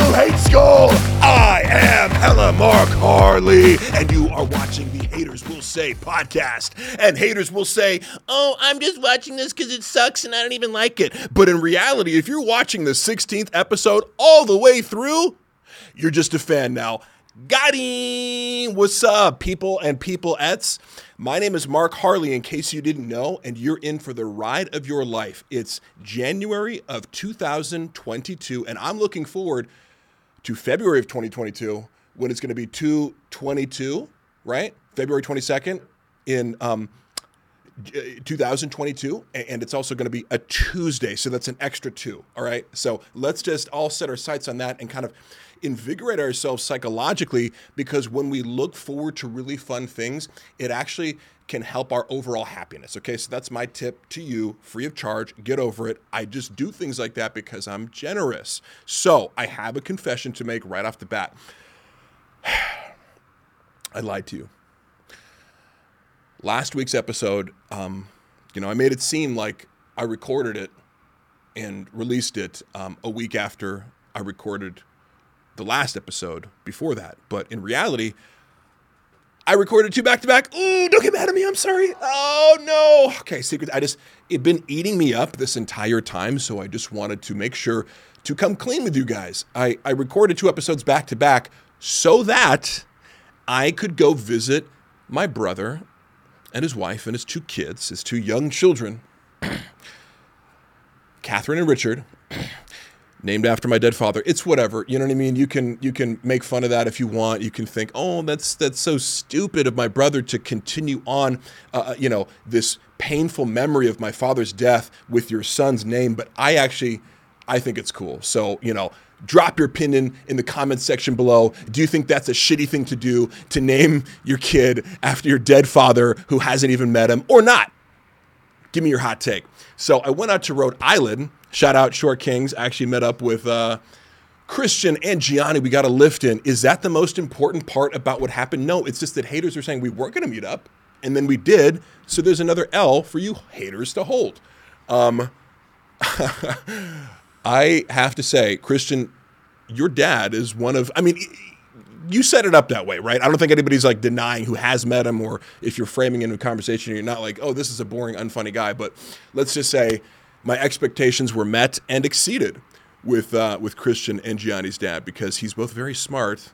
also hate Skull. I am Hella Mark Harley, and you are watching the Haters Will Say podcast. And haters will say, Oh, I'm just watching this because it sucks and I don't even like it. But in reality, if you're watching the 16th episode all the way through, you're just a fan now. Got! What's up, people and peopleettes? My name is Mark Harley, in case you didn't know, and you're in for the ride of your life. It's January of 2022, and I'm looking forward to February of 2022 when it's going to be 222, right? February 22nd in um, 2022 and it's also going to be a tuesday so that's an extra two all right so let's just all set our sights on that and kind of invigorate ourselves psychologically because when we look forward to really fun things it actually can help our overall happiness. Okay so that's my tip to you free of charge get over it. I just do things like that because i'm generous. So i have a confession to make right off the bat. I lied to you. Last week's episode, um, you know, I made it seem like I recorded it and released it um, a week after I recorded the last episode before that. But in reality, I recorded two back to back. Ooh, don't get mad at me. I'm sorry. Oh no. Okay, secret. I just it been eating me up this entire time, so I just wanted to make sure to come clean with you guys. I, I recorded two episodes back to back so that I could go visit my brother and his wife and his two kids, his two young children, Catherine and Richard, named after my dead father. It's whatever, you know what I mean. You can you can make fun of that if you want. You can think, oh, that's that's so stupid of my brother to continue on, uh, you know, this painful memory of my father's death with your son's name. But I actually, I think it's cool. So you know. Drop your opinion in the comments section below. Do you think that's a shitty thing to do to name your kid after your dead father who hasn't even met him or not? Give me your hot take. So I went out to Rhode Island. Shout out Short Kings. I actually met up with uh, Christian and Gianni. We got a lift in. Is that the most important part about what happened? No, it's just that haters are saying we weren't going to meet up, and then we did. So there's another L for you haters to hold. Um, I have to say, Christian, your dad is one of. I mean, you set it up that way, right? I don't think anybody's like denying who has met him, or if you're framing into a conversation, you're not like, oh, this is a boring, unfunny guy. But let's just say my expectations were met and exceeded with uh, with Christian and Gianni's dad because he's both very smart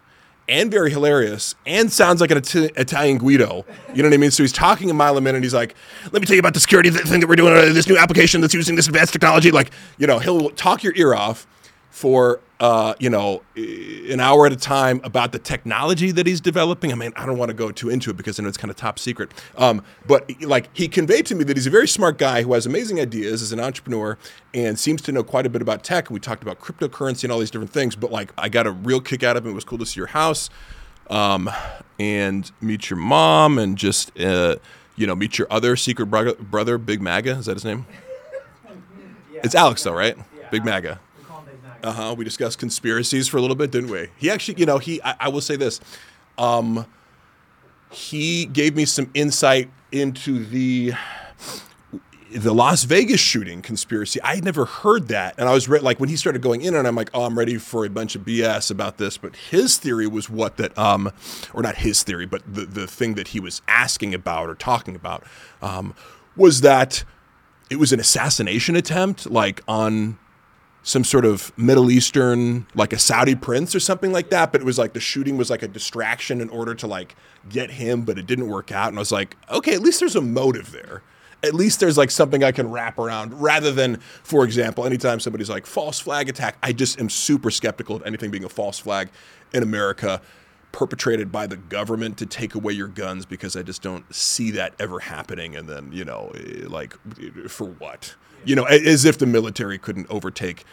and very hilarious and sounds like an Ita- Italian Guido. You know what I mean? So he's talking a mile a minute. And he's like, "Let me tell you about the security thing that we're doing. Uh, this new application that's using this advanced technology." Like, you know, he'll talk your ear off for uh, you know an hour at a time about the technology that he's developing. I mean, I don't want to go too into it because I know it's kind of top secret. Um, but like he conveyed to me that he's a very smart guy who has amazing ideas as an entrepreneur and seems to know quite a bit about tech. We talked about cryptocurrency and all these different things. But like, I got a real kick out of it. It was cool to see your house um, and meet your mom and just uh, you know meet your other secret brother, brother, Big Maga. Is that his name? It's Alex though, right? Big Maga. Uh huh. We discussed conspiracies for a little bit, didn't we? He actually, you know, he. I, I will say this. Um, he gave me some insight into the the Las Vegas shooting conspiracy. I had never heard that, and I was re- like, when he started going in, and I'm like, oh, I'm ready for a bunch of BS about this. But his theory was what that, um, or not his theory, but the the thing that he was asking about or talking about um, was that it was an assassination attempt, like on some sort of Middle Eastern, like a Saudi prince or something like that. But it was like the shooting was like a distraction in order to like get him, but it didn't work out. And I was like, okay, at least there's a motive there. At least there's like something I can wrap around rather than, for example, anytime somebody's like false flag attack, I just am super skeptical of anything being a false flag in America perpetrated by the government to take away your guns because I just don't see that ever happening. And then, you know, eh, like for what? You know, as if the military couldn't overtake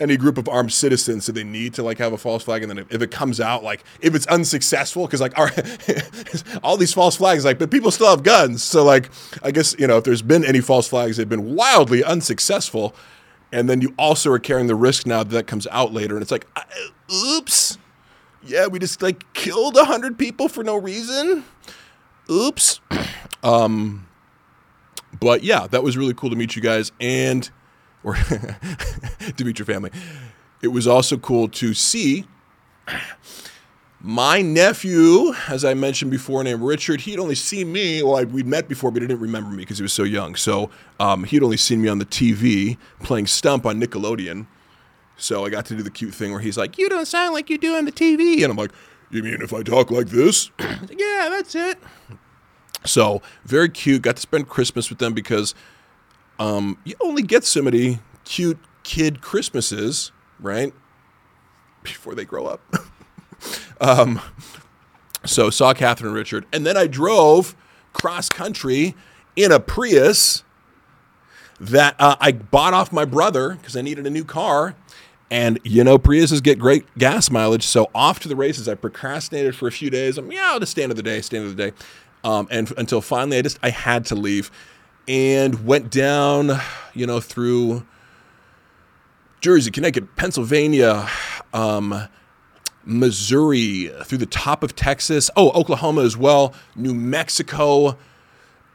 any group of armed citizens so they need to like have a false flag and then if, it comes out like if it's unsuccessful because like our, all these false flags like but people still have guns so like i guess you know if there's been any false flags they've been wildly unsuccessful and then you also are carrying the risk now that that comes out later and it's like oops. Yeah we just like killed a hundred people for no reason. Oops. Um but yeah that was really cool to meet you guys and or to meet your family it was also cool to see my nephew, as I mentioned before, named Richard, he'd only seen me. Well, I, we'd met before, but he didn't remember me because he was so young. So um, he'd only seen me on the TV playing Stump on Nickelodeon. So I got to do the cute thing where he's like, "You don't sound like you do on the TV," and I'm like, "You mean if I talk like this?" yeah, that's it. So very cute. Got to spend Christmas with them because um, you only get so many cute kid Christmases, right? Before they grow up. um, so saw Catherine and Richard, and then I drove cross country in a Prius that uh, I bought off my brother because I needed a new car. And you know, Priuses get great gas mileage. So off to the races. I procrastinated for a few days. I'm yeah, just stay of the day, stay of the day. Um, and until finally, I just I had to leave, and went down, you know, through Jersey, Connecticut, Pennsylvania, um, Missouri, through the top of Texas. Oh, Oklahoma as well, New Mexico,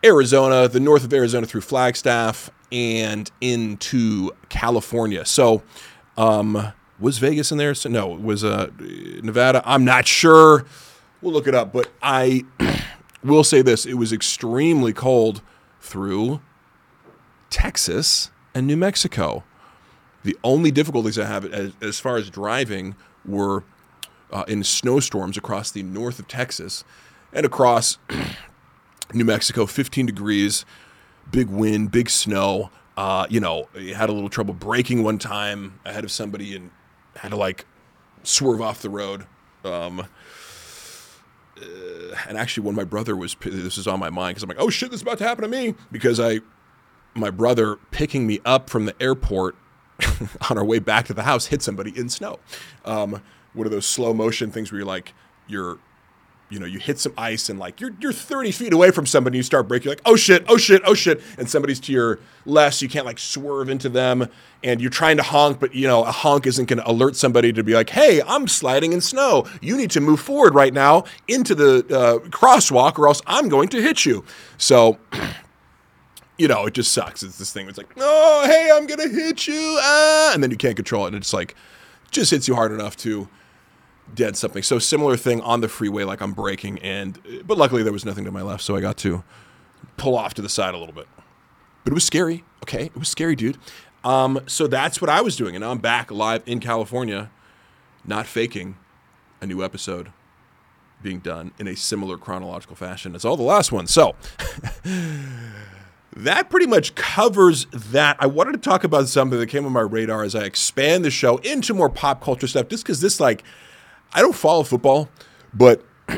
Arizona, the north of Arizona through Flagstaff, and into California. So, um, was Vegas in there? So, no, it was uh, Nevada. I'm not sure. We'll look it up. But I will say this it was extremely cold through Texas and New Mexico. The only difficulties I have as, as far as driving were uh, in snowstorms across the north of Texas and across New Mexico, 15 degrees, big wind, big snow. Uh, you know, had a little trouble braking one time ahead of somebody and had to like swerve off the road. Um, uh, and actually, when my brother was, this is on my mind because I'm like, oh shit, this is about to happen to me because I, my brother picking me up from the airport on our way back to the house hit somebody in snow. Um, one of those slow motion things where you're like, you're, you know, you hit some ice and like you're you're 30 feet away from somebody, you start breaking, you're like, oh shit, oh shit, oh shit, and somebody's to your left, so you can't like swerve into them, and you're trying to honk, but you know, a honk isn't going to alert somebody to be like, hey, I'm sliding in snow, you need to move forward right now into the uh, crosswalk, or else I'm going to hit you. So. you know, it just sucks. It's this thing. It's like, oh, hey, I'm gonna hit you, ah, and then you can't control it, and it's like, just hits you hard enough to dent something. So similar thing on the freeway, like I'm braking, and but luckily there was nothing to my left, so I got to pull off to the side a little bit. But it was scary. Okay, it was scary, dude. Um, so that's what I was doing, and I'm back live in California, not faking a new episode being done in a similar chronological fashion as all the last ones. So that pretty much covers that. I wanted to talk about something that came on my radar as I expand the show into more pop culture stuff, just because this, like, I don't follow football, but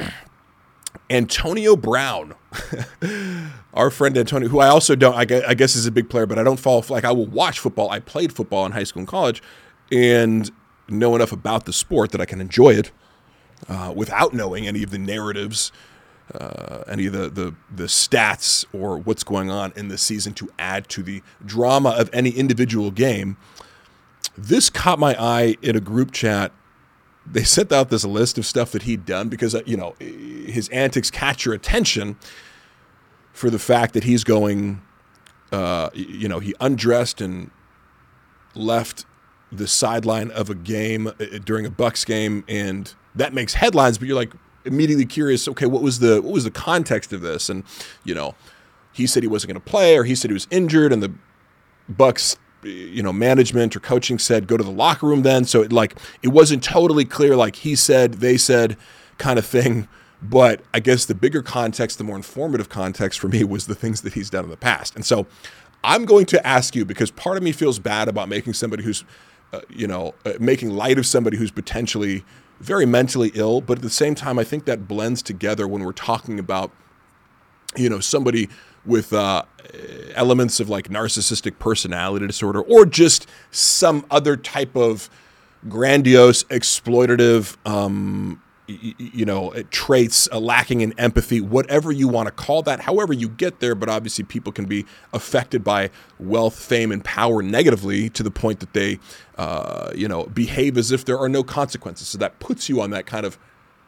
Antonio Brown, our friend Antonio, who I also don't, I guess, I guess is a big player, but I don't follow, like, I will watch football. I played football in high school and college and know enough about the sport that I can enjoy it uh, without knowing any of the narratives uh, any of the, the, the stats or what's going on in the season to add to the drama of any individual game. This caught my eye in a group chat. They sent out this list of stuff that he'd done because, uh, you know, his antics catch your attention for the fact that he's going, uh, you know, he undressed and left the sideline of a game uh, during a Bucs game, and that makes headlines. But you're like, immediately curious. Okay, what was the what was the context of this? And you know, he said he wasn't going to play, or he said he was injured, and the Bucs, you know, management or coaching said go to the locker room then. So it like it wasn't totally clear, like he said, they said, kind of thing. But I guess the bigger context, the more informative context for me was the things that he's done in the past. And so I'm going to ask you because part of me feels bad about making somebody who's, uh, you know, uh, making light of somebody who's potentially very mentally ill, but at the same time, I think that blends together when we're talking about, you know, somebody with uh, elements of like narcissistic personality disorder or just some other type of grandiose, exploitative, um, you know, traits uh, lacking in empathy, whatever you want to call that, however you get there. But obviously, people can be affected by wealth, fame, and power negatively to the point that they, uh, you know, behave as if there are no consequences. So that puts you on that kind of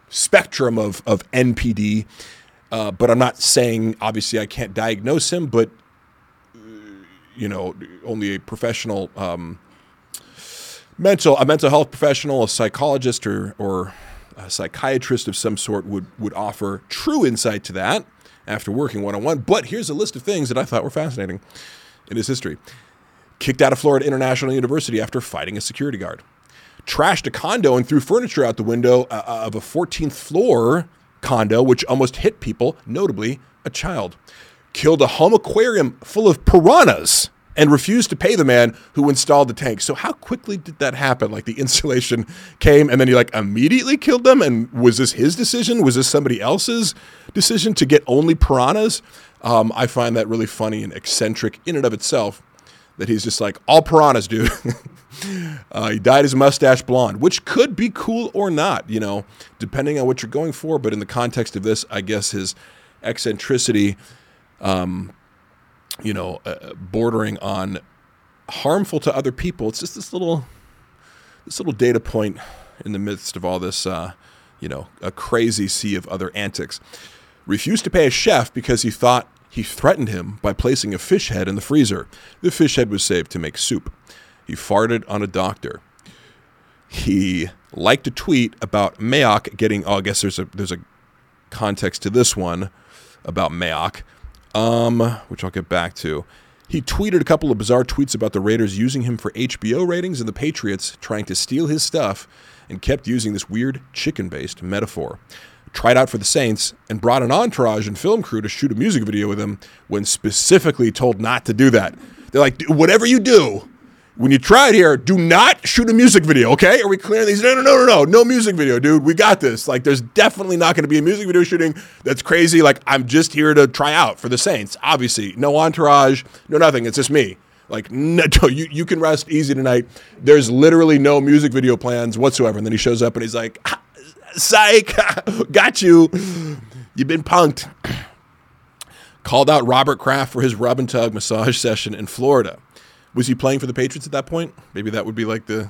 spectrum of, of NPD. Uh, but I'm not saying, obviously, I can't diagnose him, but, you know, only a professional. Um, mental a mental health professional, a psychologist, or or a psychiatrist of some sort would would offer true insight to that after working one on one. But here's a list of things that I thought were fascinating in his history. Kicked out of Florida International University after fighting a security guard. Trashed a condo and threw furniture out the window uh of a 14th floor condo, which almost hit people, notably a child. Killed a home aquarium full of piranhas and refused to pay the man who installed the tank. So how quickly did that happen? Like the installation came and then he like immediately killed them and was this his decision? Was this somebody else's decision to get only piranhas? Um, I find that really funny and eccentric in and of itself that he's just like all piranhas, dude. uh, he dyed his mustache blonde, which could be cool or not, you know, depending on what you're going for. But in the context of this, I guess his eccentricity um, you know, uh, bordering on harmful to other people. It's just this little, this little data point in the midst of all this, uh, you know, a crazy sea of other antics. Refused to pay a chef because he thought he threatened him by placing a fish head in the freezer. The fish head was saved to make soup. He farted on a doctor. He liked a tweet about Mayock getting. Oh, I guess there's a there's a context to this one about Mayock um, which I'll get back to. He tweeted a couple of bizarre tweets about the Raiders using him for HBO ratings and the Patriots trying to steal his stuff and kept using this weird chicken based metaphor. Tried out for the Saints and brought an entourage and film crew to shoot a music video with him when specifically told not to do that. They're like, whatever you do, when you try it here, do not shoot a music video, okay? Are we clear these? No, no, no, no, no. No music video, dude. We got this. Like, there's definitely not going to be a music video shooting that's crazy. Like, I'm just here to try out for the Saints. Obviously, no entourage, no nothing. It's just me. Like, no, you, you can rest easy tonight. There's literally no music video plans whatsoever. And then he shows up and he's like, ah, psych, got you. You've been punked. Called out Robert Kraft for his rub and tug massage session in Florida. Was he playing for the Patriots at that point? Maybe that would be like the,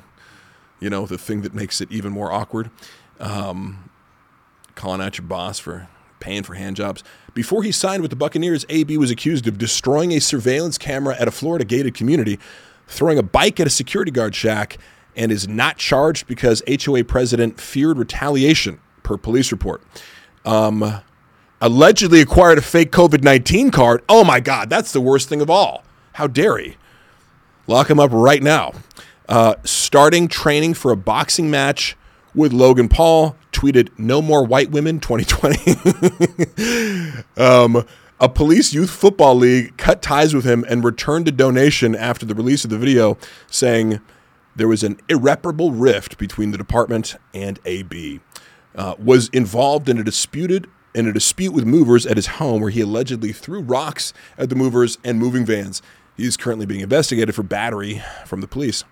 you know, the thing that makes it even more awkward. Um, calling out your boss for paying for hand jobs. Before he signed with the Buccaneers, AB was accused of destroying a surveillance camera at a Florida gated community, throwing a bike at a security guard shack, and is not charged because HOA president feared retaliation, per police report. Um, allegedly acquired a fake COVID 19 card. Oh my God, that's the worst thing of all. How dare he? Lock him up right now. Uh, starting training for a boxing match with Logan Paul. Tweeted, no more white women 2020. um, a police youth football league cut ties with him and returned a donation after the release of the video, saying there was an irreparable rift between the department and AB. Uh, was involved in a disputed in a dispute with movers at his home where he allegedly threw rocks at the movers and moving vans. He's currently being investigated for battery from the police.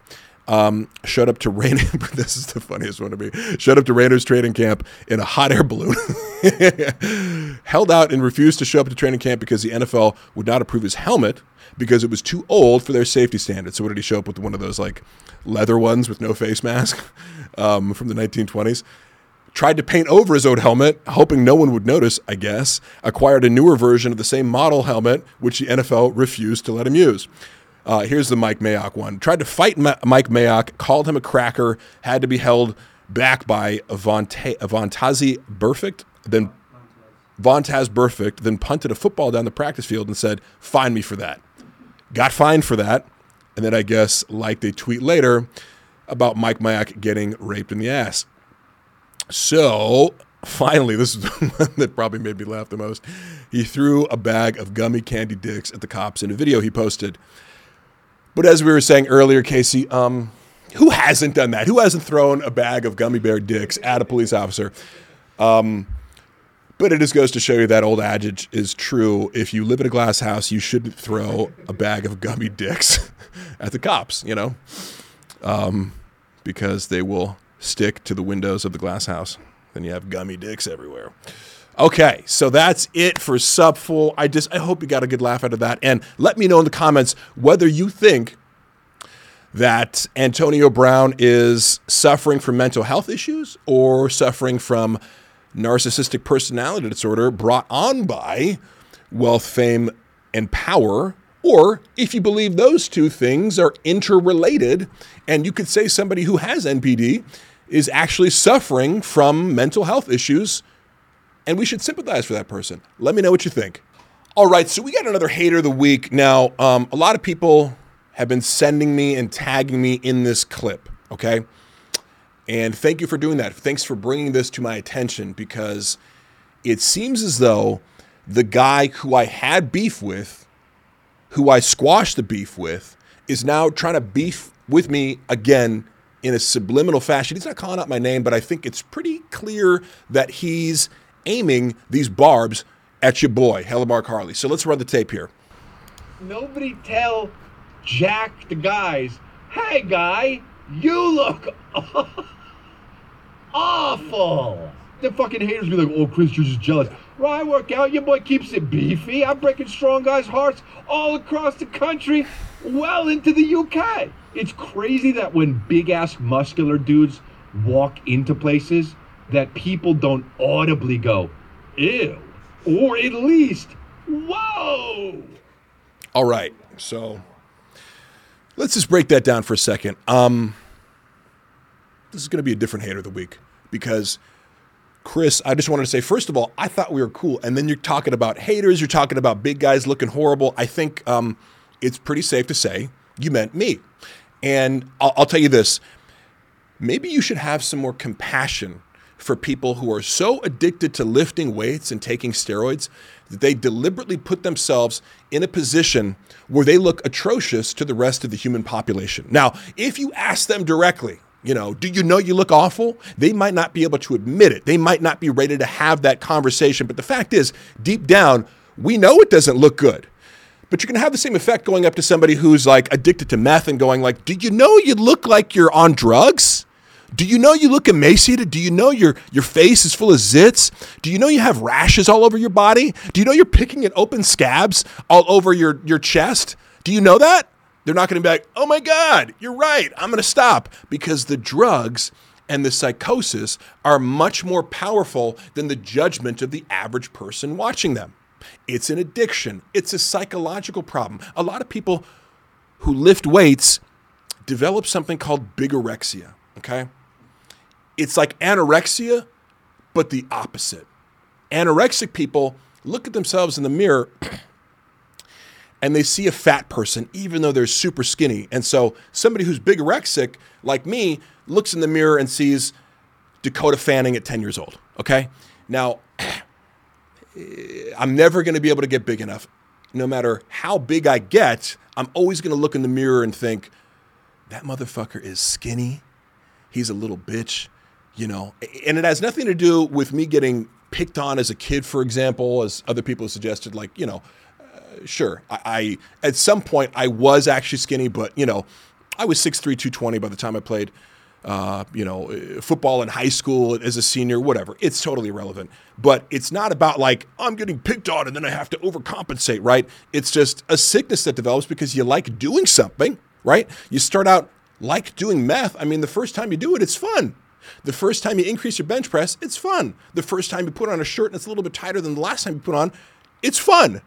Um, showed up to Rain. this is the funniest one to me. Showed up to Raiders training camp in a hot air balloon. Held out and refused to show up to training camp because the NFL would not approve his helmet because it was too old for their safety standards. So what did he show up with? One of those like leather ones with no face mask um, from the 1920s tried to paint over his old helmet, hoping no one would notice, I guess, acquired a newer version of the same model helmet, which the NFL refused to let him use. Uh, here's the Mike Mayock one. Tried to fight Ma- Mike Mayock, called him a cracker, had to be held back by Vontaze Burfict, then Vontaze Burfict, then punted a football down the practice field and said, "Fine me for that. Got fined for that. And then I guess liked a tweet later about Mike Mayock getting raped in the ass. So finally, this is the one that probably made me laugh the most. He threw a bag of gummy candy dicks at the cops in a video he posted. But as we were saying earlier, Casey, um, who hasn't done that? Who hasn't thrown a bag of gummy bear dicks at a police officer? Um, but it just goes to show you that old adage is true. If you live in a glass house, you shouldn't throw a bag of gummy dicks at the cops, you know, um, because they will stick to the windows of the glass house. Then you have gummy dicks everywhere. Okay, so that's it for Subful. I just I hope you got a good laugh out of that. And let me know in the comments whether you think that Antonio Brown is suffering from mental health issues or suffering from narcissistic personality disorder brought on by wealth, fame, and power, Or if you believe those two things are interrelated, and you could say somebody who has NPD is actually suffering from mental health issues, and we should sympathize for that person. Let me know what you think. All right, so we got another hater of the week. Now, um, a lot of people have been sending me and tagging me in this clip, okay? And thank you for doing that. Thanks for bringing this to my attention because it seems as though the guy who I had beef with, who I squashed the beef with, is now trying to beef with me again in a subliminal fashion. He's not calling out my name, but I think it's pretty clear that he's aiming these barbs at your boy, Mark Harley. So let's run the tape here. Nobody tell Jack the guys, hey guy, you look awful. The fucking haters be like, oh, Chris, you're just jealous. Right, work out. Your boy keeps it beefy. I'm breaking strong guys' hearts all across the country, well into the UK. It's crazy that when big ass muscular dudes walk into places, that people don't audibly go, ew, or at least, whoa. All right, so let's just break that down for a second. Um, this is going to be a different hater of the week because Chris, I just wanted to say, first of all, I thought we were cool. And then you're talking about haters, you're talking about big guys looking horrible. I think um, it's pretty safe to say you meant me. And I'll, I'll tell you this maybe you should have some more compassion for people who are so addicted to lifting weights and taking steroids that they deliberately put themselves in a position where they look atrocious to the rest of the human population. Now, if you ask them directly, you know, do you know you look awful? They might not be able to admit it. They might not be ready to have that conversation. But the fact is, deep down, we know it doesn't look good. But you're going to have the same effect going up to somebody who's like addicted to meth and going like, "Do you know you look like you're on drugs?" Do you know you look emaciated? Do you know your, your face is full of zits? Do you know you have rashes all over your body? Do you know you're picking at open scabs all over your, your chest? Do you know that? They're not going to be like, oh my God, you're right. I'm going to stop because the drugs and the psychosis are much more powerful than the judgment of the average person watching them. It's an addiction, it's a psychological problem. A lot of people who lift weights develop something called bigorexia, okay? It's like anorexia, but the opposite. Anorexic people look at themselves in the mirror and they see a fat person, even though they're super skinny. And so somebody who's bigorexic, like me, looks in the mirror and sees Dakota Fanning at 10 years old. Okay? Now, I'm never going to be able to get big enough. No matter how big I get, I'm always going to look in the mirror and think, that motherfucker is skinny. He's a little bitch, you know. And it has nothing to do with me getting picked on as a kid, for example, as other people have suggested, like, you know, sure, I, I, at some point I was actually skinny, but you know, I was 6'3", 220 by the time I played, uh, you know, football in high school as a senior, whatever. It's totally irrelevant. But it's not about like I'm getting picked on and then I have to overcompensate, right? It's just a sickness that develops because you like doing something, right? You start out like doing meth. I mean, the first time you do it, it's fun. The first time you increase your bench press, it's fun. The first time you put on a shirt and it's a little bit tighter than the last time you put on, it's fun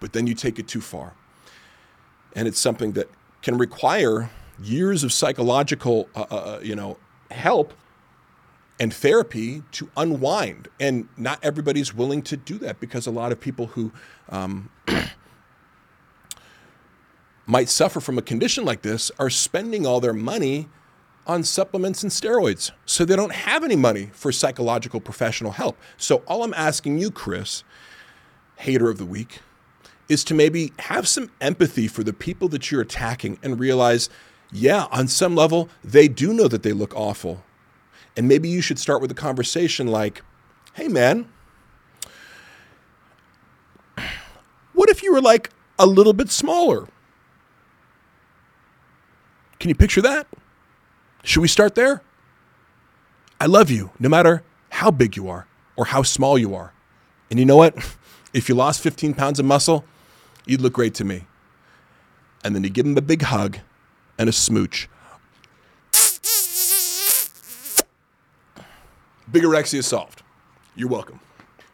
but then you take it too far. And it's something that can require years of psychological, uh, uh, uh, you know, help and therapy to unwind. And not everybody's willing to do that because a lot of people who um, might suffer from a condition like this are spending all their money on supplements and steroids. So they don't have any money for psychological professional help. So all I'm asking you, Chris, hater of the week, is to maybe have some empathy for the people that you're attacking and realize, yeah, on some level, they do know that they look awful. And maybe you should start with a conversation like, hey, man, what if you were like a little bit smaller? Can you picture that? Should we start there? I love you no matter how big you are or how small you are. And you know what? If you lost 15 pounds of muscle, You'd look great to me. And then you give him a big hug and a smooch. Bigorexia solved. You're welcome.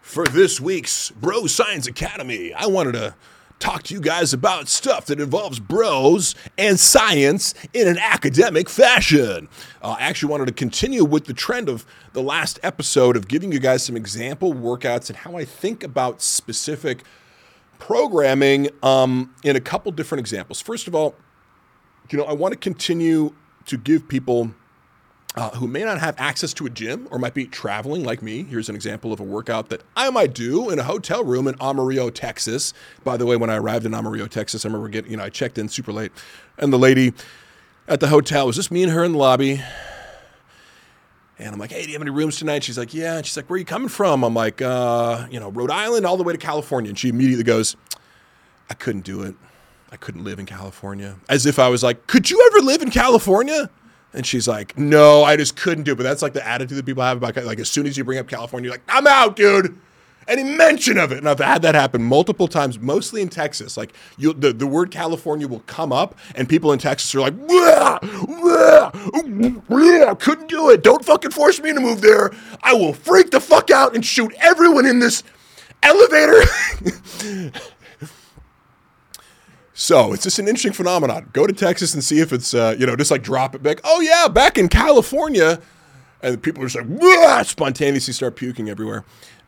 For this week's Bro Science Academy, I wanted to talk to you guys about stuff that involves bros and science in an academic fashion. Uh, I actually wanted to continue with the trend of the last episode of giving you guys some example workouts and how I think about specific programming um, in a couple different examples. First of all, you know, I want to continue to give people uh, who may not have access to a gym or might be traveling like me. Here's an example of a workout that I might do in a hotel room in Amarillo, Texas. By the way, when I arrived in Amarillo, Texas, I remember getting, you know, I checked in super late, and the lady at the hotel was just me and her in the lobby. And I'm like, hey, do you have any rooms tonight? She's like, yeah. And she's like, where are you coming from? I'm like, uh, you know, Rhode Island all the way to California. And she immediately goes, I couldn't do it. I couldn't live in California. As if I was like, could you ever live in California? And she's like, no, I just couldn't do it. But that's like the attitude that people have about like as soon as you bring up California, you're like, I'm out, dude. Any mention of it. And I've had that happen multiple times, mostly in Texas. Like you, the, the word California will come up, and people in Texas are like, wah, wah, wah, couldn't do it. Don't fucking force me to move there. I will freak the fuck out and shoot everyone in this elevator. So it's just an interesting phenomenon. Go to Texas and see if it's, uh, you know, just like drop it back. Oh, yeah, back in California. And people are just like, spontaneously start puking everywhere.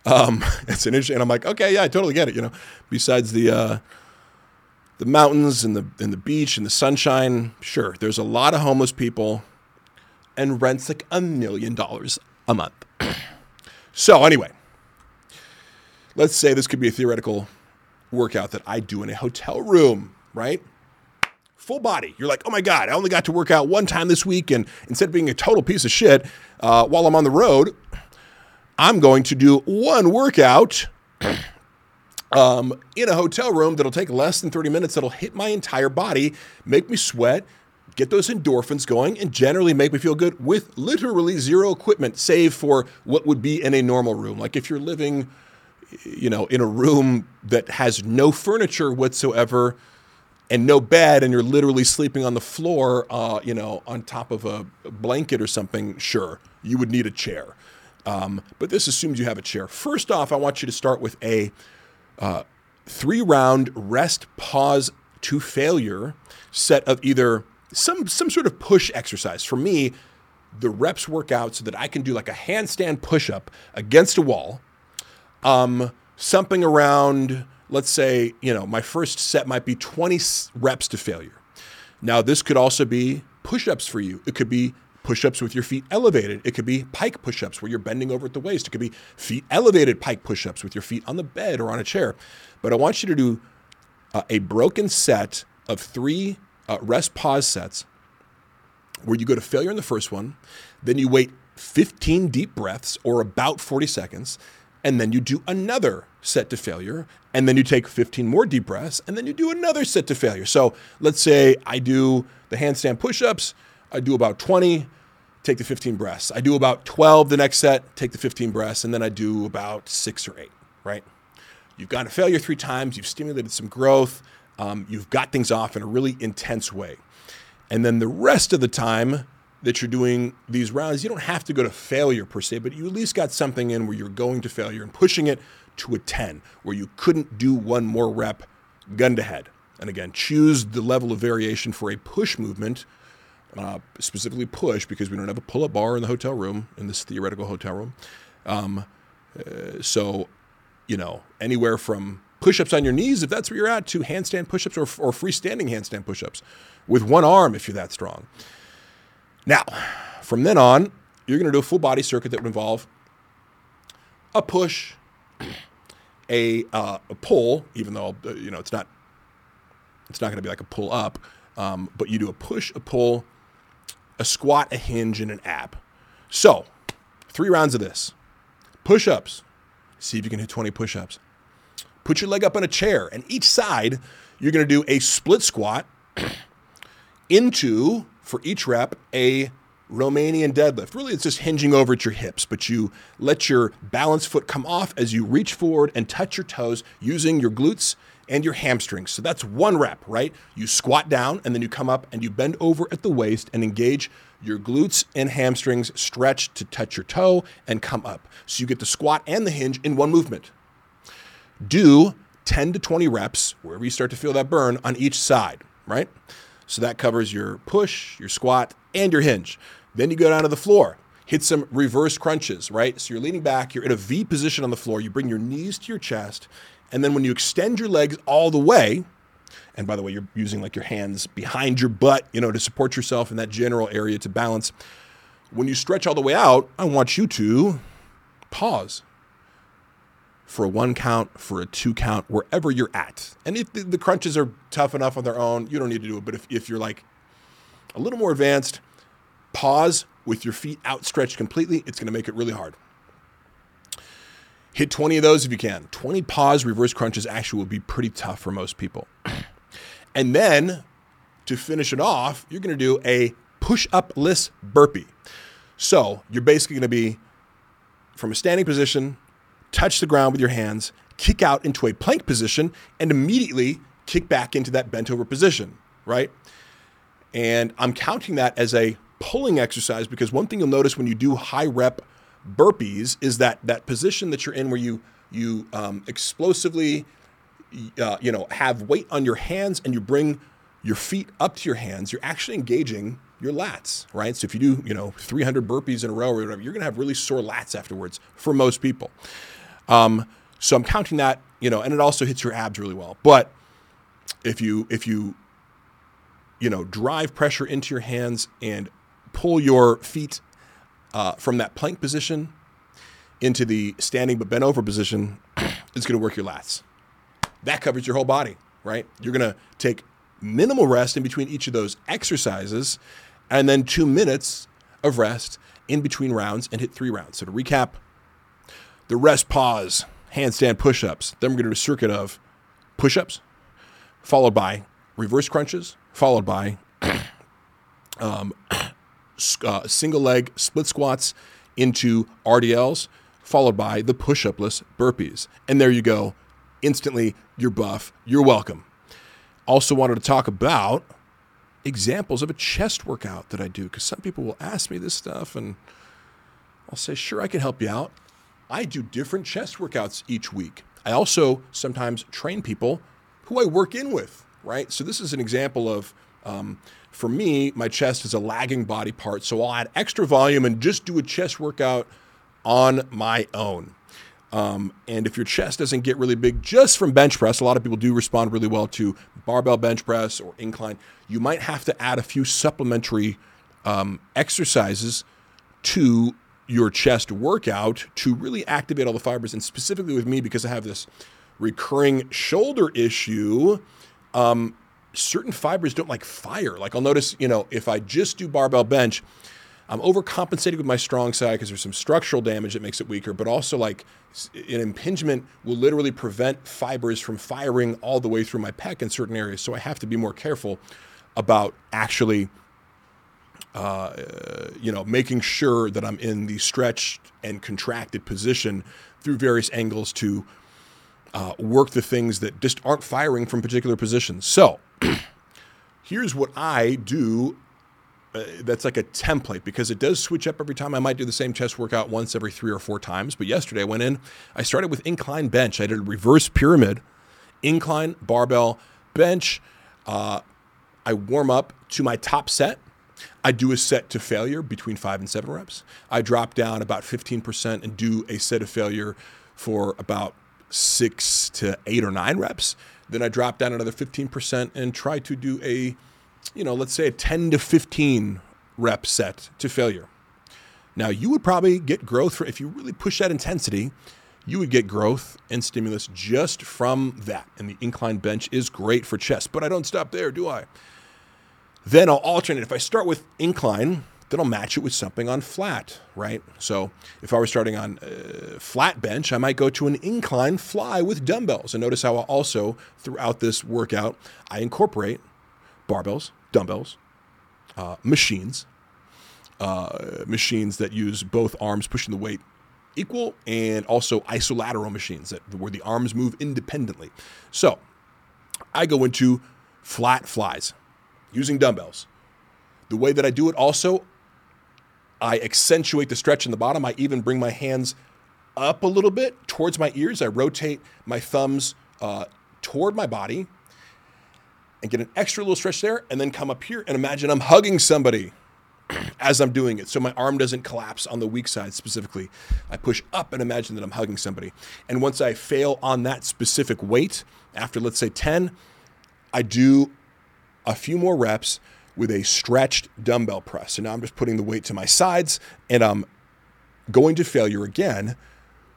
Um, it's an interesting, and I'm like, okay, yeah, I totally get it. You know, besides the, uh, the mountains and the, and the beach and the sunshine, sure, there's a lot of homeless people and rent's like a million dollars a month. so, anyway, let's say this could be a theoretical workout that I do in a hotel room, right? Full body. You're like, oh my God, I only got to work out one time this week. And instead of being a total piece of shit uh, while I'm on the road, I'm going to do one workout um, in a hotel room that'll take less than 30 minutes, that'll hit my entire body, make me sweat, get those endorphins going, and generally make me feel good with literally zero equipment, save for what would be in a normal room. Like if you're living you know, in a room that has no furniture whatsoever and no bed, and you're literally sleeping on the floor, uh, you know, on top of a blanket or something, sure, you would need a chair. Um, but this assumes you have a chair. First off, I want you to start with a uh, three round rest, pause to failure set of either some, some sort of push exercise. For me, the reps work out so that I can do like a handstand push up against a wall um, something around, let's say, you know, my first set might be 20 reps to failure. Now, this could also be push ups for you. It could be push ups with your feet elevated. It could be pike push ups where you're bending over at the waist. It could be feet elevated pike push ups with your feet on the bed or on a chair. But I want you to do uh, a broken set of three uh, rest pause sets where you go to failure in the first one, then you wait 15 deep breaths or about 40 seconds and then you do another set to failure, and then you take 15 more deep breaths, and then you do another set to failure. So let's say I do the handstand push ups, I do about 20, take the 15 breaths. I do about 12 the next set, take the 15 breaths, and then I do about six or eight, right? You've got a failure three times, you've stimulated some growth, um, you've got things off in a really intense way. And then the rest of the time, that you're doing these rounds, you don't have to go to failure per se, but you at least got something in where you're going to failure and pushing it to a 10, where you couldn't do one more rep gun to head. And again, choose the level of variation for a push movement, uh, specifically push, because we don't have a pull up bar in the hotel room, in this theoretical hotel room. Um, uh, so, you know, anywhere from push ups on your knees, if that's where you're at, to handstand push ups or, or freestanding handstand push ups with one arm if you're that strong. Now, from then on, you're going to do a full body circuit that would involve a push, a, uh, a pull, even though you know it's not it's not going to be like a pull up, um, but you do a push, a pull, a squat, a hinge, and an ab. So, three rounds of this. Push ups. See if you can hit 20 push ups. Put your leg up on a chair, and each side, you're to do a split squat into for each rep a Romanian deadlift. Really, it's just hinging over at your hips, but you let your balance foot come off as you reach forward and touch your toes using your glutes and your hamstrings. So that's one rep, right? You squat down and then you come up and you bend over at the waist and engage your glutes and hamstrings stretch to touch your toe and come up. So you get the squat and the hinge in one movement. Do 10 to 20 reps, wherever you start to feel that burn, on each side, right? So that covers your push, your squat, and your hinge. Then you go down to the floor, hit some reverse crunches, right? So you're leaning back, you're in a V position on the floor, you bring your knees to your chest, and then when you extend your legs all the way, and by the way, you're using like your hands behind your butt, you know, to support yourself in that general area to balance. When you stretch all the way out, I want you to pause for a one count, for a two count, wherever you're at. And if the, crunches are tough enough on their own, you don't need to do it. But if, if you're like a little more advanced, pause with your feet outstretched completely. It's going to make it really hard. Hit 20 of those if you can. 20 pause reverse crunches actually will be pretty tough for most people. and then to finish it off, you're going to do a push up list burpee. So you're basically going to be from a standing position, touch the ground with your hands, kick out into a plank position, and immediately kick back into that bent over position, right? And I'm counting that as a pulling exercise because one thing you'll notice when you do high rep burpees is that that position that you're in where you you um, explosively uh, you know have weight on your hands and you bring your feet up to your hands you're actually engaging your lats right? So if you do you know 300 burpees in a row or whatever you're going to have really sore lats afterwards for most people. Um, so i'm counting that you know and it also hits your abs really well. But if you if you you know drive pressure into your hands and pull your feet uh, from that plank position into the standing but bent over position is going to work your lats. That covers your whole body, right? You're going to take minimal rest in between each of those exercises and then two minutes of rest in between rounds and hit three rounds. So to recap, the rest pause, handstand push ups. Then we're going to do a circuit of push ups, followed by reverse crunches, followed by um, uh, single leg split squats into RDLs, followed by the push upless burpees. And there you go. Instantly, you're buff. You're welcome. Also, wanted to talk about examples of a chest workout that I do because some people will ask me this stuff and I'll say, sure, I can help you out. I do different chest workouts each week. I also sometimes train people who I work in with, right? So, this is an example of um, for me, my chest is a lagging body part, so I'll add extra volume and just do a chest workout on my own. Um, and if your chest doesn't get really big just from bench press, a lot of people do respond really well to barbell bench press or incline. You might have to add a few supplementary um, exercises to your chest workout to really activate all the fibers. And specifically with me, because I have this recurring shoulder issue, um, certain fibers don't like fire. Like I'll notice, you know, if I just do barbell bench, I'm overcompensating with my strong side because there's some structural damage that makes it weaker, but also like an impingement will literally prevent fibers from firing all the way through my pec in certain areas. So I have to be more careful about actually, uh, you know, making sure that I'm in the stretched and contracted position through various angles to uh, work the things that just aren't firing from particular positions. So here's what I do. Uh, that's like a template because it does switch up every time. I might do the same chest workout once every three or four times. But yesterday I went in, I started with incline bench. I did a reverse pyramid, incline, barbell, bench. Uh, I warm up to my top set. I do a set to failure between five and seven reps. I drop down about 15% and do a set of failure for about six to eight or nine reps. Then I drop down another 15% and try to do a, you know, let's say a 10 to 15 rep set to failure. Now, you would probably get growth for, if you really push that intensity, you would get growth and stimulus just from that. And the incline bench is great for chest, but I don't stop there, do I? Then I'll alternate. If I start with incline, then I'll match it with something on flat, right? So if I were starting on uh, flat bench, I might go to an incline fly with dumbbells. And notice how I'll also, throughout this workout, I incorporate barbells, dumbbells, uh, machines, uh, machines that use both arms pushing the weight equal, and also isolateral machines that where the arms move independently. So I go into flat flies using dumbbells. The way that I do it also, I accentuate the stretch in the bottom. I even bring my hands up a little bit towards my ears. I rotate my thumbs uh, toward my body and get an extra little stretch there, and then come up here and imagine I'm hugging somebody as I'm doing it. So my arm doesn't collapse on the weak side specifically. I push up and imagine that I'm hugging somebody. And once I fail on that specific weight, after let's say 10, I do a few more reps with a stretched dumbbell press. So now I'm just putting the weight to my sides and I'm going to failure again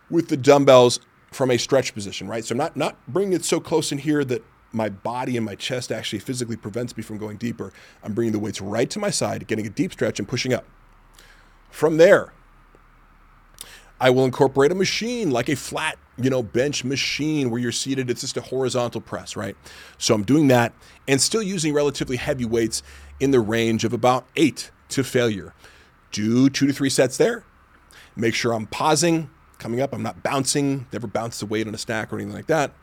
with the dumbbells from a stretch position, right? So I'm not, not bringing it so close in here that my body and my chest actually physically prevents me from going deeper. I'm bringing the weights right to my side, getting a deep stretch and pushing up. From there, I will incorporate a machine like a flat, you know, bench machine where you're seated. It's just a horizontal press, right? So I'm doing that and still using relatively heavy weights in the range of about eight to failure. Do two to three sets there. Make sure I'm pausing, coming up. I'm not bouncing, never bounce the weight on a stack or anything like that.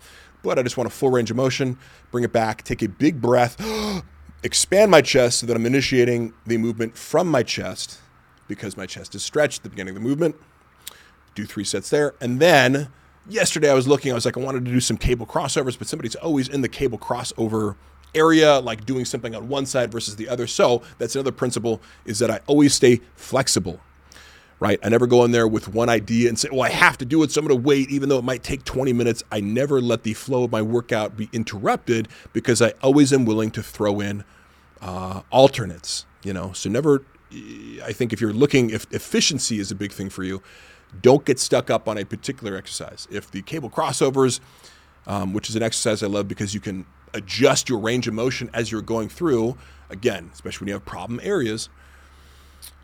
But I just want a full range of motion, bring it back, take a big breath, expand my chest so that I'm initiating the movement from my chest because my chest is stretched at the beginning of the movement do three sets there. And then yesterday I was looking, I was like, I wanted to do some cable crossovers, but somebody's always in the cable crossover area, like doing something on one side versus the other. So that's another principle is that I always stay flexible. Right? I never go in there with one idea and say, well, I have to do it, so I'm going to wait, even though it might take 20 minutes. I never let the flow of my workout be interrupted because I always am willing to throw in uh, alternates, you know? So never, I think if you're looking, if efficiency is a big thing for you, don't get stuck up on a particular exercise. If the cable crossovers, um, which is an exercise I love because you can adjust your range of motion as you're going through, again, especially when you have problem areas,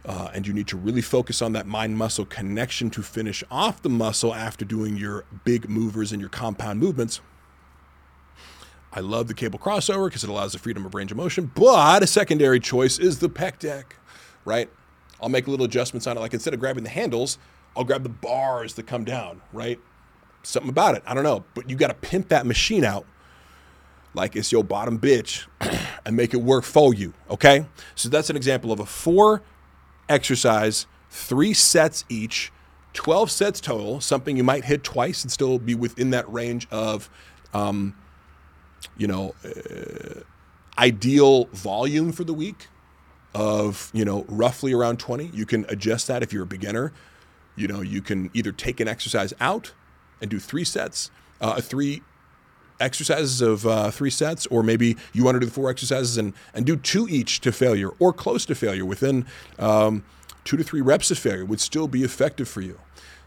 uh, and you need to really focus on that mind muscle connection to finish off the muscle after doing your big movers and your compound movements. I love the cable crossover because it allows the freedom of range of motion, but a secondary choice is the pec deck, right? I'll make little adjustments on it. Like instead of grabbing the handles, I'll grab the bars that come down, right? Something about it. I don't know. But you got to pimp that machine out like it's your bottom bitch and make it work for you. Okay. So that's an example of a four exercise, three sets each, 12 sets total, something you might hit twice and still be within that range of, um, you know, uh, ideal volume for the week of, you know, roughly around 20. You can adjust that if you're a beginner. You know, you can either take an exercise out and do three sets, uh, three exercises of uh, three sets, or maybe you want to do the four exercises and, and do two each to failure or close to failure within um, two to three reps of failure would still be effective for you.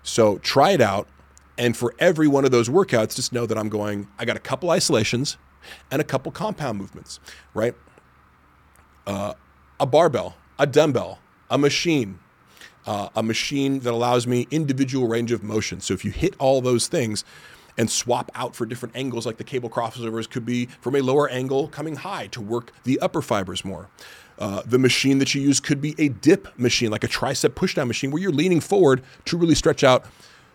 So try it out. And for every one of those workouts, just know that I'm going, I got a couple isolations and a couple compound movements, right? Uh, a barbell, a dumbbell, a machine, uh, a machine that allows me individual range of motion. So if you hit all those things and swap out for different angles, like the cable crossovers could be from a lower angle coming high to work the upper fibers more. Uh, the machine that you use could be a dip machine, like a tricep pushdown machine, where you're leaning forward to really stretch out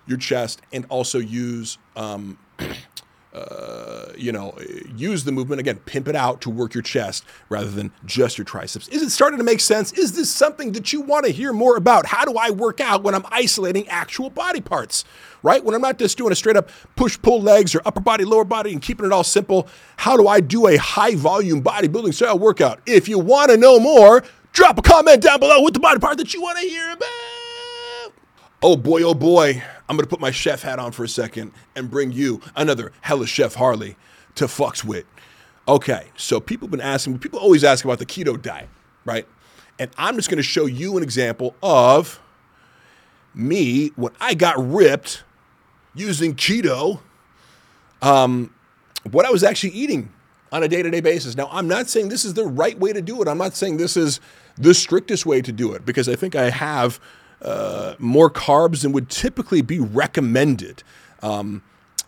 your chest and also use um, uh, you know, use the movement again, pimp it out to work your chest rather than just your triceps. Is it starting to make sense? Is this something that you want to hear more about? How do I work out when I'm isolating actual body parts? Right? When I'm not just doing a straight up push pull legs or upper body, lower body and keeping it all simple, how do I do a high volume bodybuilding style workout? If you want to know more, drop a comment down below with the body part that you want to hear about. Oh boy, oh boy, I'm gonna put my chef hat on for a second and bring you another Hella Chef Harley to fucks with. Okay, so people have been asking, people always ask about the keto diet, right? And I'm just gonna show you an example of me when I got ripped using keto, um, what I was actually eating on a day to day basis. Now, I'm not saying this is the right way to do it. I'm not saying this is the strictest way to do it because I think I have uh, more carbs than would typically be recommended. Um,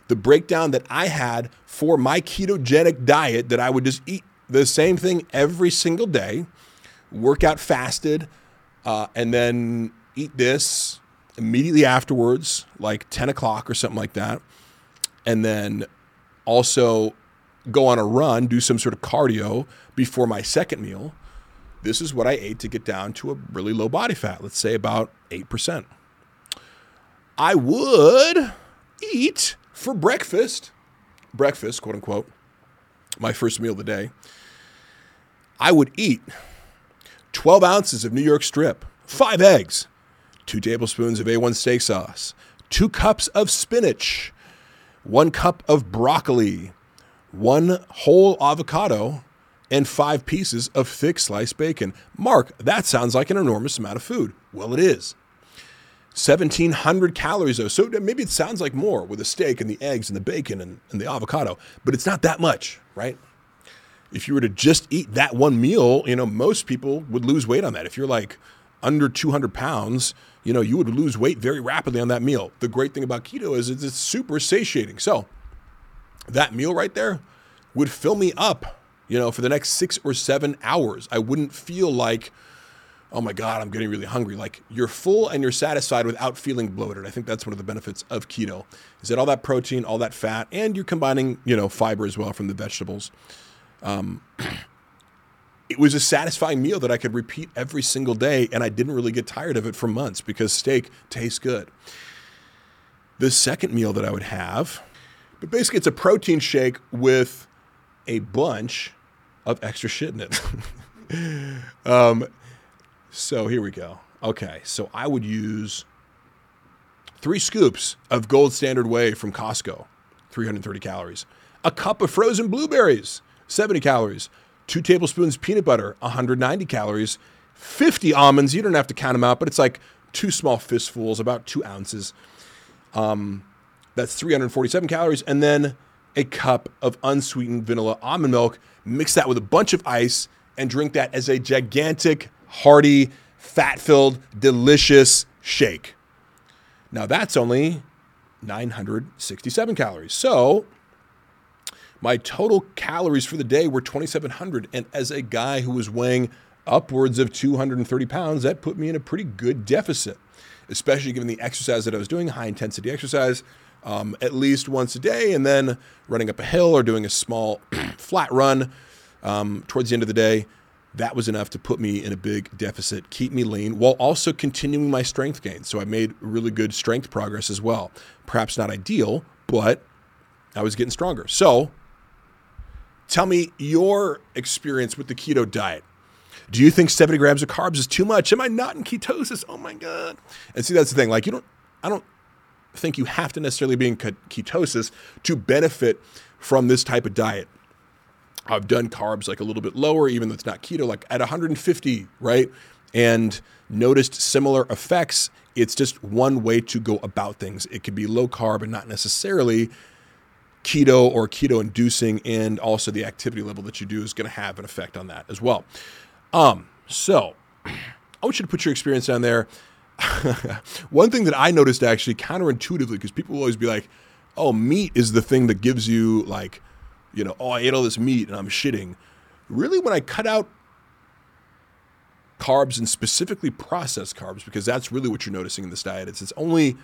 the breakdown that I had for my ketogenic diet that I would just eat the same thing every single day, work out fasted, uh, and then eat this immediately afterwards, like 10 o'clock or something like that. And then also go on a run, do some sort of cardio before my second meal this is what I ate to get down to a really low body fat, let's say about 8%. I would eat for breakfast breakfast, quote unquote, my first meal of the day, I would eat 12 ounces of New York strip, five eggs, two tablespoons of A1 steak sauce, two cups of spinach, one cup of broccoli, one whole avocado, and five pieces of thick sliced bacon. Mark, that sounds like an enormous amount of food. Well, it is. 1700 calories though. So maybe it sounds like more with the steak and the eggs and the bacon and, and the avocado, but it's not that much, right? If you were to just eat that one meal, you know, most people would lose weight on that. If you're like under 200 pounds, you know, you would lose weight very rapidly on that meal. The great thing about keto is it's super satiating. So that meal right there would fill me up you know, for the next six or seven hours. I wouldn't feel like, oh my God, I'm getting really hungry. Like you're full and you're satisfied without feeling bloated. I think that's one of the benefits of keto is that all that protein, all that fat, and you're combining, you know, fiber as well from the vegetables. Um, it was a satisfying meal that I could repeat every single day, and I didn't really get tired of it for months because steak tastes good. The second meal that I would have, but basically it's a protein shake with a bunch of extra shit in it. um, so here we go. Okay, so I would use three scoops of Gold Standard Whey from Costco, 330 calories, a cup of frozen blueberries, 70 calories, two tablespoons peanut butter, 190 calories, 50 almonds. You don't have to count them out, but it's like two small fistfuls, about two ounces. Um, that's 347 calories, and then a cup of unsweetened vanilla almond milk mix that with a bunch of ice, and drink that as a gigantic, hearty, fat filled, delicious shake. Now that's only 967 calories. So my total calories for the day were 2,700. And as a guy who was weighing upwards of 230 pounds, that put me in a pretty good deficit, especially given the exercise that I was doing, high intensity exercise um, at least once a day, and then running up a hill or doing a small flat run um, towards the end of the day. That was enough to put me in a big deficit, keep me lean, while also continuing my strength gains. So I made really good strength progress as well. Perhaps not ideal, but I was getting stronger. So tell me your experience with the keto diet. Do you think 70 grams of carbs is too much? Am I not in ketosis? Oh my God. And see, that's the thing. Like, you don't, I don't think you have to necessarily be in ketosis to benefit from this type of diet. I've done carbs like a little bit lower, even though it's not keto, like at 150, right? And noticed similar effects. It's just one way to go about things. It could be low carb and not necessarily keto or keto inducing, and also the activity level that you do is going to have an effect on that as well. Um, so I want you to put your experience down there. one thing that I noticed actually counterintuitively, because people will always be like, oh, meat is the thing that gives you like, you know, oh, I ate all this meat and I'm shitting. Really, when I cut out carbs and specifically processed carbs, because that's really what you're noticing in this diet, it's, it's only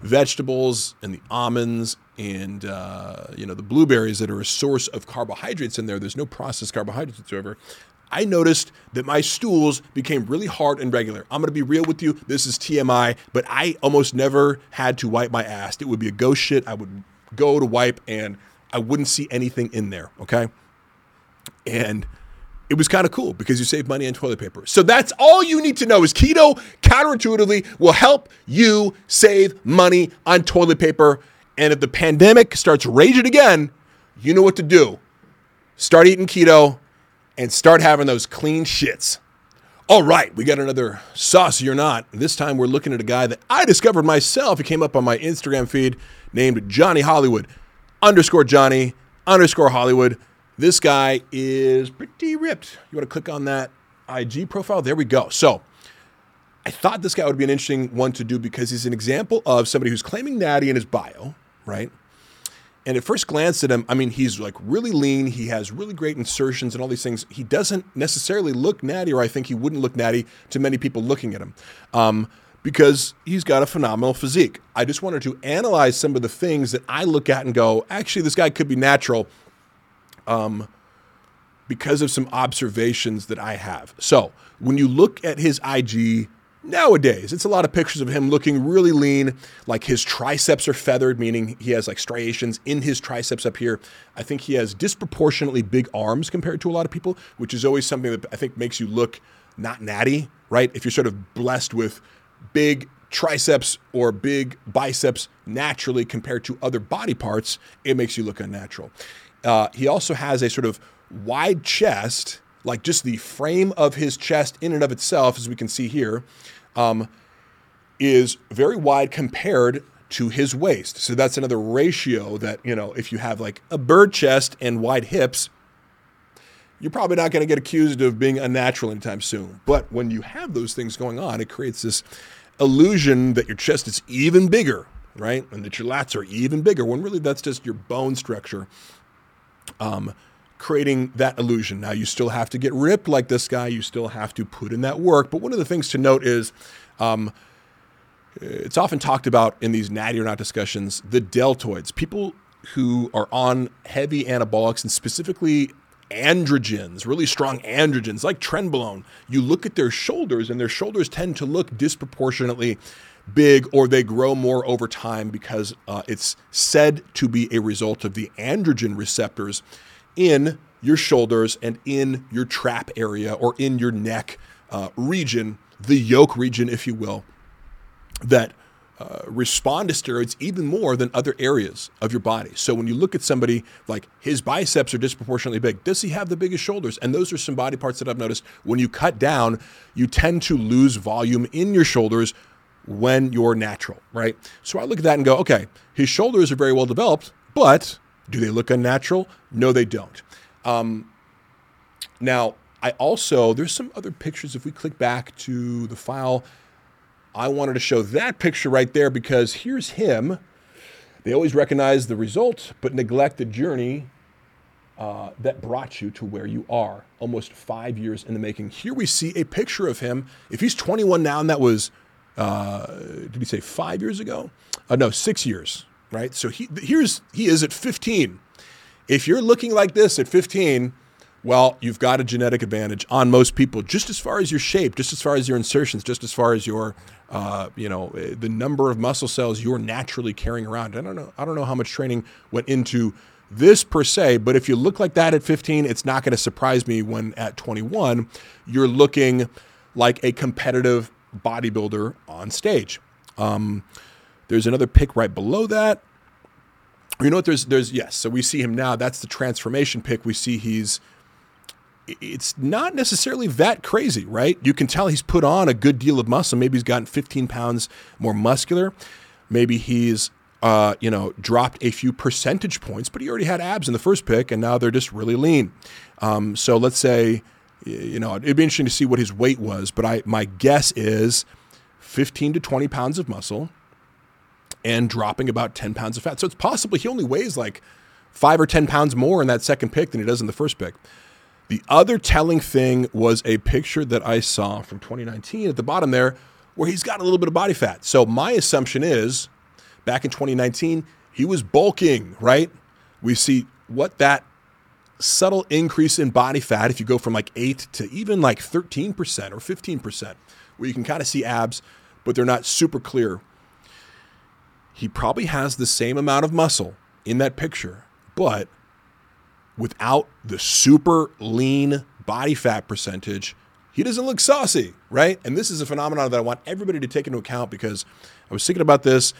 vegetables and the almonds and uh, you know the blueberries that are a source of carbohydrates in there. There's no processed carbohydrates whatsoever. I noticed that my stools became really hard and regular. I'm to be real with you. This is TMI, but I almost never had to wipe my ass. It would be a ghost shit. I would go to wipe and I wouldn't see anything in there. Okay. And it was kind of cool because you save money on toilet paper. So that's all you need to know is keto counterintuitively will help you save money on toilet paper. And if the pandemic starts raging again, you know what to do. Start eating keto and start having those clean shits. All right, we got another saucy or not. This time we're looking at a guy that I discovered myself. He came up on my Instagram feed named Johnny Hollywood, underscore Johnny, underscore Hollywood. This guy is pretty ripped. You want to click on that IG profile? There we go. So I thought this guy would be an interesting one to do because he's an example of somebody who's claiming natty in his bio, right? And at first glance at him, I mean, he's like really lean. He has really great insertions and all these things. He doesn't necessarily look natty, or I think he wouldn't look natty to many people looking at him um, because he's got a phenomenal physique. I just wanted to analyze some of the things that I look at and go, actually, this guy could be natural um, because of some observations that I have. So when you look at his IG, Nowadays, it's a lot of pictures of him looking really lean, like his triceps are feathered, meaning he has like striations in his triceps up here. I think he has disproportionately big arms compared to a lot of people, which is always something that I think makes you look not natty, right? If you're sort of blessed with big triceps or big biceps naturally compared to other body parts, it makes you look unnatural. Uh, he also has a sort of wide chest like just the frame of his chest in and of itself, as we can see here, um, is very wide compared to his waist. So that's another ratio that, you know, if you have like a bird chest and wide hips, you're probably not going to get accused of being unnatural anytime soon. But when you have those things going on, it creates this illusion that your chest is even bigger, right? And that your lats are even bigger, when really that's just your bone structure. Um, creating that illusion. Now, you still have to get ripped like this guy, you still have to put in that work. But one of the things to note is um, it's often talked about in these natty or not discussions the deltoids, people who are on heavy anabolics and specifically androgens, really strong androgens like trenbolone. You look at their shoulders, and their shoulders tend to look disproportionately big or they grow more over time because uh, it's said to be a result of the androgen receptors in your shoulders and in your trap area or in your neck uh, region, the yoke region, if you will, that uh, respond to steroids even more than other areas of your body. So when you look at somebody like his biceps are disproportionately big, does he have the biggest shoulders? And those are some body parts that I've noticed when you cut down, you tend to lose volume in your shoulders when you're natural, right? So I look at that and go, okay, his shoulders are very well developed, but do they look unnatural? No, they don't. Um, now, I also, there's some other pictures. If we click back to the file, I wanted to show that picture right there because here's him. They always recognize the result, but neglect the journey uh, that brought you to where you are, almost five years in the making. Here we see a picture of him. If he's 21 now, and that was, uh, did he say five years ago? Uh, no, six years right? So he here's he is at 15. If you're looking like this at 15, well, you've got a genetic advantage on most people, just as far as your shape, just as far as your insertions, just as far as your, uh, you know, the number of muscle cells you're naturally carrying around. I don't know. I don't know how much training went into this per se, but if you look like that at 15, it's not going to surprise me when at 21 you're looking like a competitive bodybuilder on stage. Um, there's another pick right below that. You know what? There's there's yes. So we see him now. That's the transformation pick. We see he's. It's not necessarily that crazy, right? You can tell he's put on a good deal of muscle. Maybe he's gotten 15 pounds more muscular. Maybe he's uh, you know, dropped a few percentage points, but he already had abs in the first pick, and now they're just really lean. Um, so let's say, you know, it'd be interesting to see what his weight was, but I my guess is 15 to 20 pounds of muscle, and dropping about 10 pounds of fat. So it's possible he only weighs like five or 10 pounds more in that second pick than he does in the first pick. The other telling thing was a picture that I saw from 2019 at the bottom there where he's got a little bit of body fat. So my assumption is back in 2019, he was bulking, right? We see what that subtle increase in body fat, if you go from like 8 to even like 13% or 15%, where you can kind of see abs, but they're not super clear he probably has the same amount of muscle in that picture, but without the super lean body fat percentage, he doesn't look saucy, right? And this is a phenomenon that I want everybody to take into account because I was thinking about this.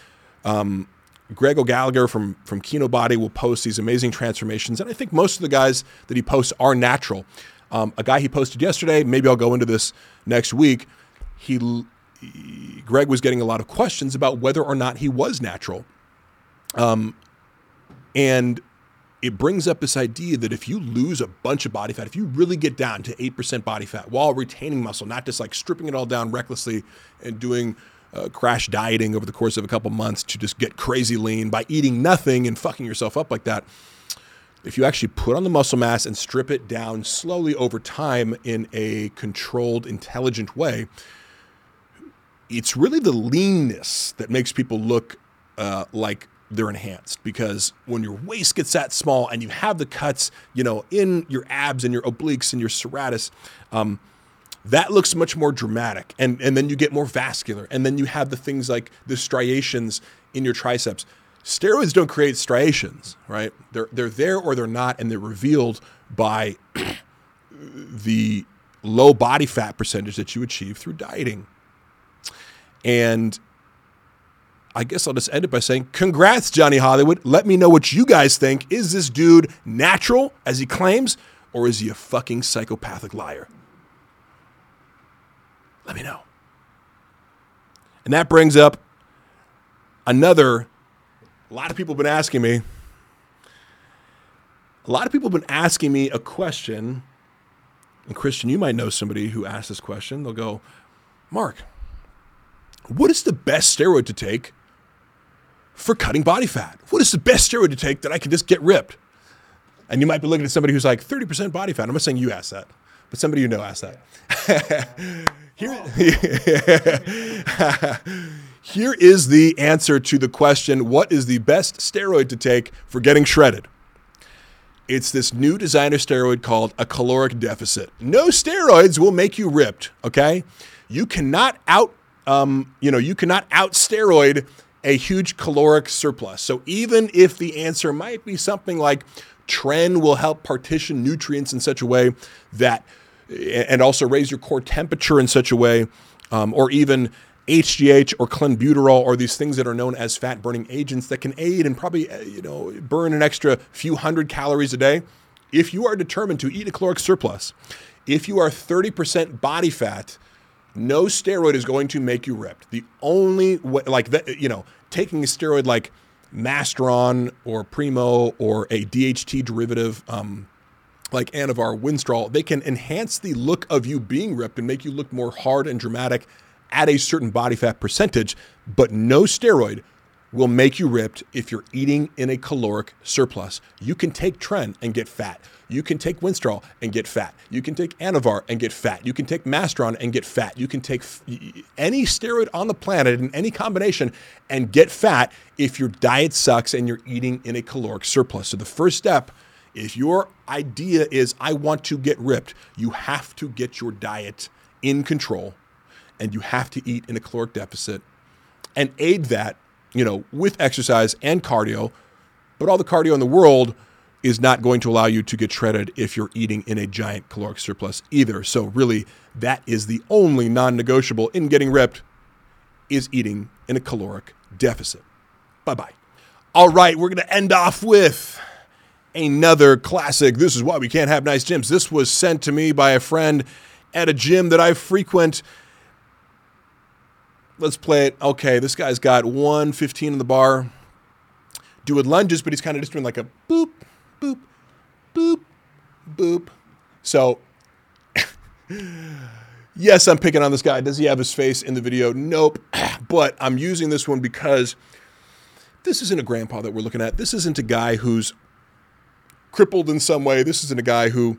Um, Greg O'Gallagher from from Kinobody will post these amazing transformations, and I think most of the guys that he posts are natural. Um, a guy he posted yesterday, maybe I'll go into this next week. He Greg was getting a lot of questions about whether or not he was natural. Um, and it brings up this idea that if you lose a bunch of body fat, if you really get down to 8% body fat while retaining muscle, not just like stripping it all down recklessly and doing uh, crash dieting over the course of a couple months to just get crazy lean by eating nothing and fucking yourself up like that. If you actually put on the muscle mass and strip it down slowly over time in a controlled, intelligent way, it's really the leanness that makes people look uh, like they're enhanced because when your waist gets that small and you have the cuts, you know, in your abs and your obliques and your serratus, um, that looks much more dramatic. And, and then you get more vascular. And then you have the things like the striations in your triceps. Steroids don't create striations, right? They're, they're there or they're not, and they're revealed by the low body fat percentage that you achieve through dieting. And I guess I'll just end it by saying, congrats, Johnny Hollywood. Let me know what you guys think. Is this dude natural, as he claims, or is he a fucking psychopathic liar? Let me know. And that brings up another, a lot of people have been asking me, a lot of people have been asking me a question. And Christian, you might know somebody who asked this question. They'll go, Mark, what is the best steroid to take for cutting body fat? What is the best steroid to take that I can just get ripped? And you might be looking at somebody who's like 30% body fat. I'm not saying you asked that, but somebody you know asked that. Here, here is the answer to the question what is the best steroid to take for getting shredded? It's this new designer steroid called a caloric deficit. No steroids will make you ripped, okay? You cannot out, um, you know, you cannot out steroid a huge caloric surplus. So even if the answer might be something like tren will help partition nutrients in such a way that, and also raise your core temperature in such a way, um, or even HGH or clenbuterol or these things that are known as fat burning agents that can aid and probably uh, you know burn an extra few hundred calories a day. If you are determined to eat a caloric surplus, if you are 30% body fat, no steroid is going to make you ripped. The only way, like that, you know, taking a steroid like Masteron or Primo or a DHT derivative um, like Anavar, Winstrol, they can enhance the look of you being ripped and make you look more hard and dramatic at a certain body fat percentage. But no steroid will make you ripped if you're eating in a caloric surplus. You can take Tren and get fat. You can take Winstrol and get fat. You can take Anavar and get fat. You can take Masteron and get fat. You can take f- any steroid on the planet in any combination and get fat if your diet sucks and you're eating in a caloric surplus. So the first step, if your idea is I want to get ripped, you have to get your diet in control and you have to eat in a caloric deficit and aid that you know, with exercise and cardio, but all the cardio in the world is not going to allow you to get shredded if you're eating in a giant caloric surplus either. So really, that is the only non-negotiable in getting ripped is eating in a caloric deficit. Bye-bye. All right, we're going to end off with another classic. This is why we can't have nice gyms. This was sent to me by a friend at a gym that I frequent let's play it. Okay, this guy's got 115 in the bar, doing lunges, but he's kind of just doing like a boop, boop, boop, boop. So, yes, I'm picking on this guy. Does he have his face in the video? Nope. But I'm using this one because this isn't a grandpa that we're looking at. This isn't a guy who's crippled in some way. This isn't a guy who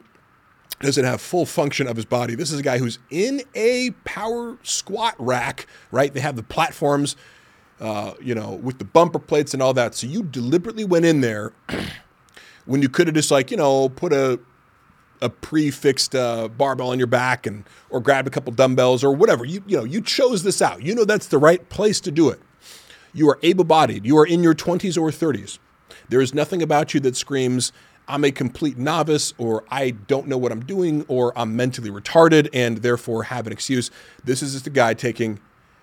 doesn't have full function of his body. This is a guy who's in a power squat rack, right? They have the platforms, uh, you know, with the bumper plates and all that. So you deliberately went in there when you could have just like, you know, put a a prefixed uh, barbell on your back and or grabbed a couple dumbbells or whatever. You you know, you chose this out. You know that's the right place to do it. You are able-bodied. You are in your 20s or 30s. There is nothing about you that screams I'm a complete novice or I don't know what I'm doing or I'm mentally retarded and therefore have an excuse. This is just a guy taking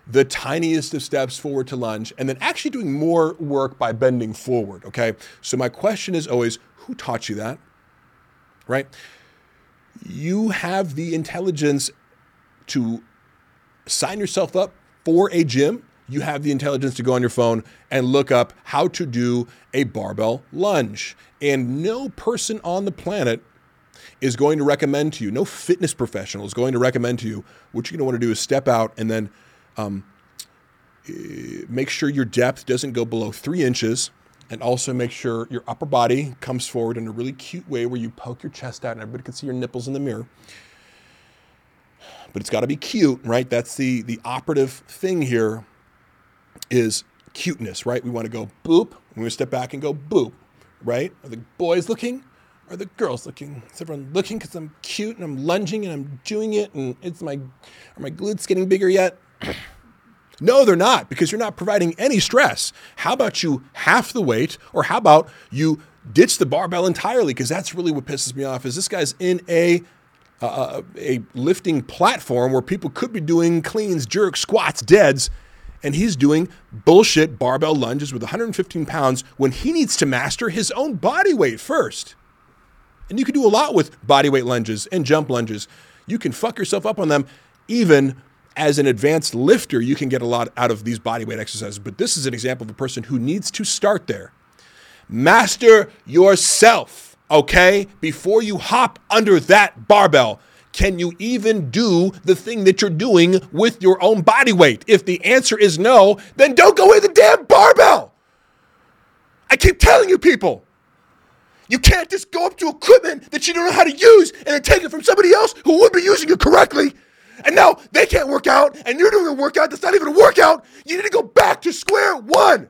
the tiniest of steps forward to lunge and then actually doing more work by bending forward. Okay. So my question is always who taught you that? Right? You have the intelligence to sign yourself up for a gym you have the intelligence to go on your phone and look up how to do a barbell lunge. And no person on the planet is going to recommend to you, no fitness professional is going to recommend to you, what you're going to want to do is step out and then um, eh, make sure your depth doesn't go below three inches. And also make sure your upper body comes forward in a really cute way where you poke your chest out and everybody can see your nipples in the mirror but it's got to be cute, right? That's the the operative thing here is cuteness, right? We want to go boop. We want to step back and go boop, right? Are the boys looking? Are the girls looking? Is everyone looking because I'm cute and I'm lunging and I'm doing it and it's my are my glutes getting bigger yet? No, they're not because you're not providing any stress. How about you half the weight or how about you ditch the barbell entirely because that's really what pisses me off is this guy's in a uh, a lifting platform where people could be doing cleans, jerks, squats, deads, and he's doing bullshit barbell lunges with 115 pounds when he needs to master his own body weight first. And you can do a lot with body weight lunges and jump lunges. You can fuck yourself up on them even as an advanced lifter, you can get a lot out of these body weight exercises. But this is an example of a person who needs to start there. Master yourself, okay? Before you hop under that barbell, can you even do the thing that you're doing with your own body weight? If the answer is no, then don't go with the damn barbell. I keep telling you people. You can't just go up to equipment that you don't know how to use and then take it from somebody else who would be using it correctly and now they can't work out, and you're doing a workout that's not even a workout. You need to go back to square one.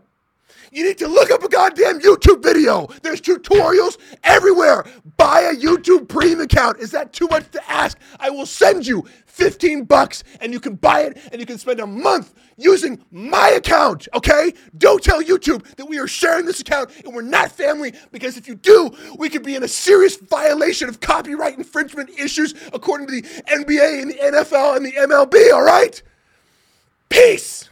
You need to look up a goddamn YouTube video. There's tutorials everywhere. Buy a YouTube Premium account. Is that too much to ask? I will send you 15 bucks and you can buy it and you can spend a month using my account, okay? Don't tell YouTube that we are sharing this account and we're not family because if you do, we could be in a serious violation of copyright infringement issues according to the NBA and the NFL and the MLB, all right? Peace.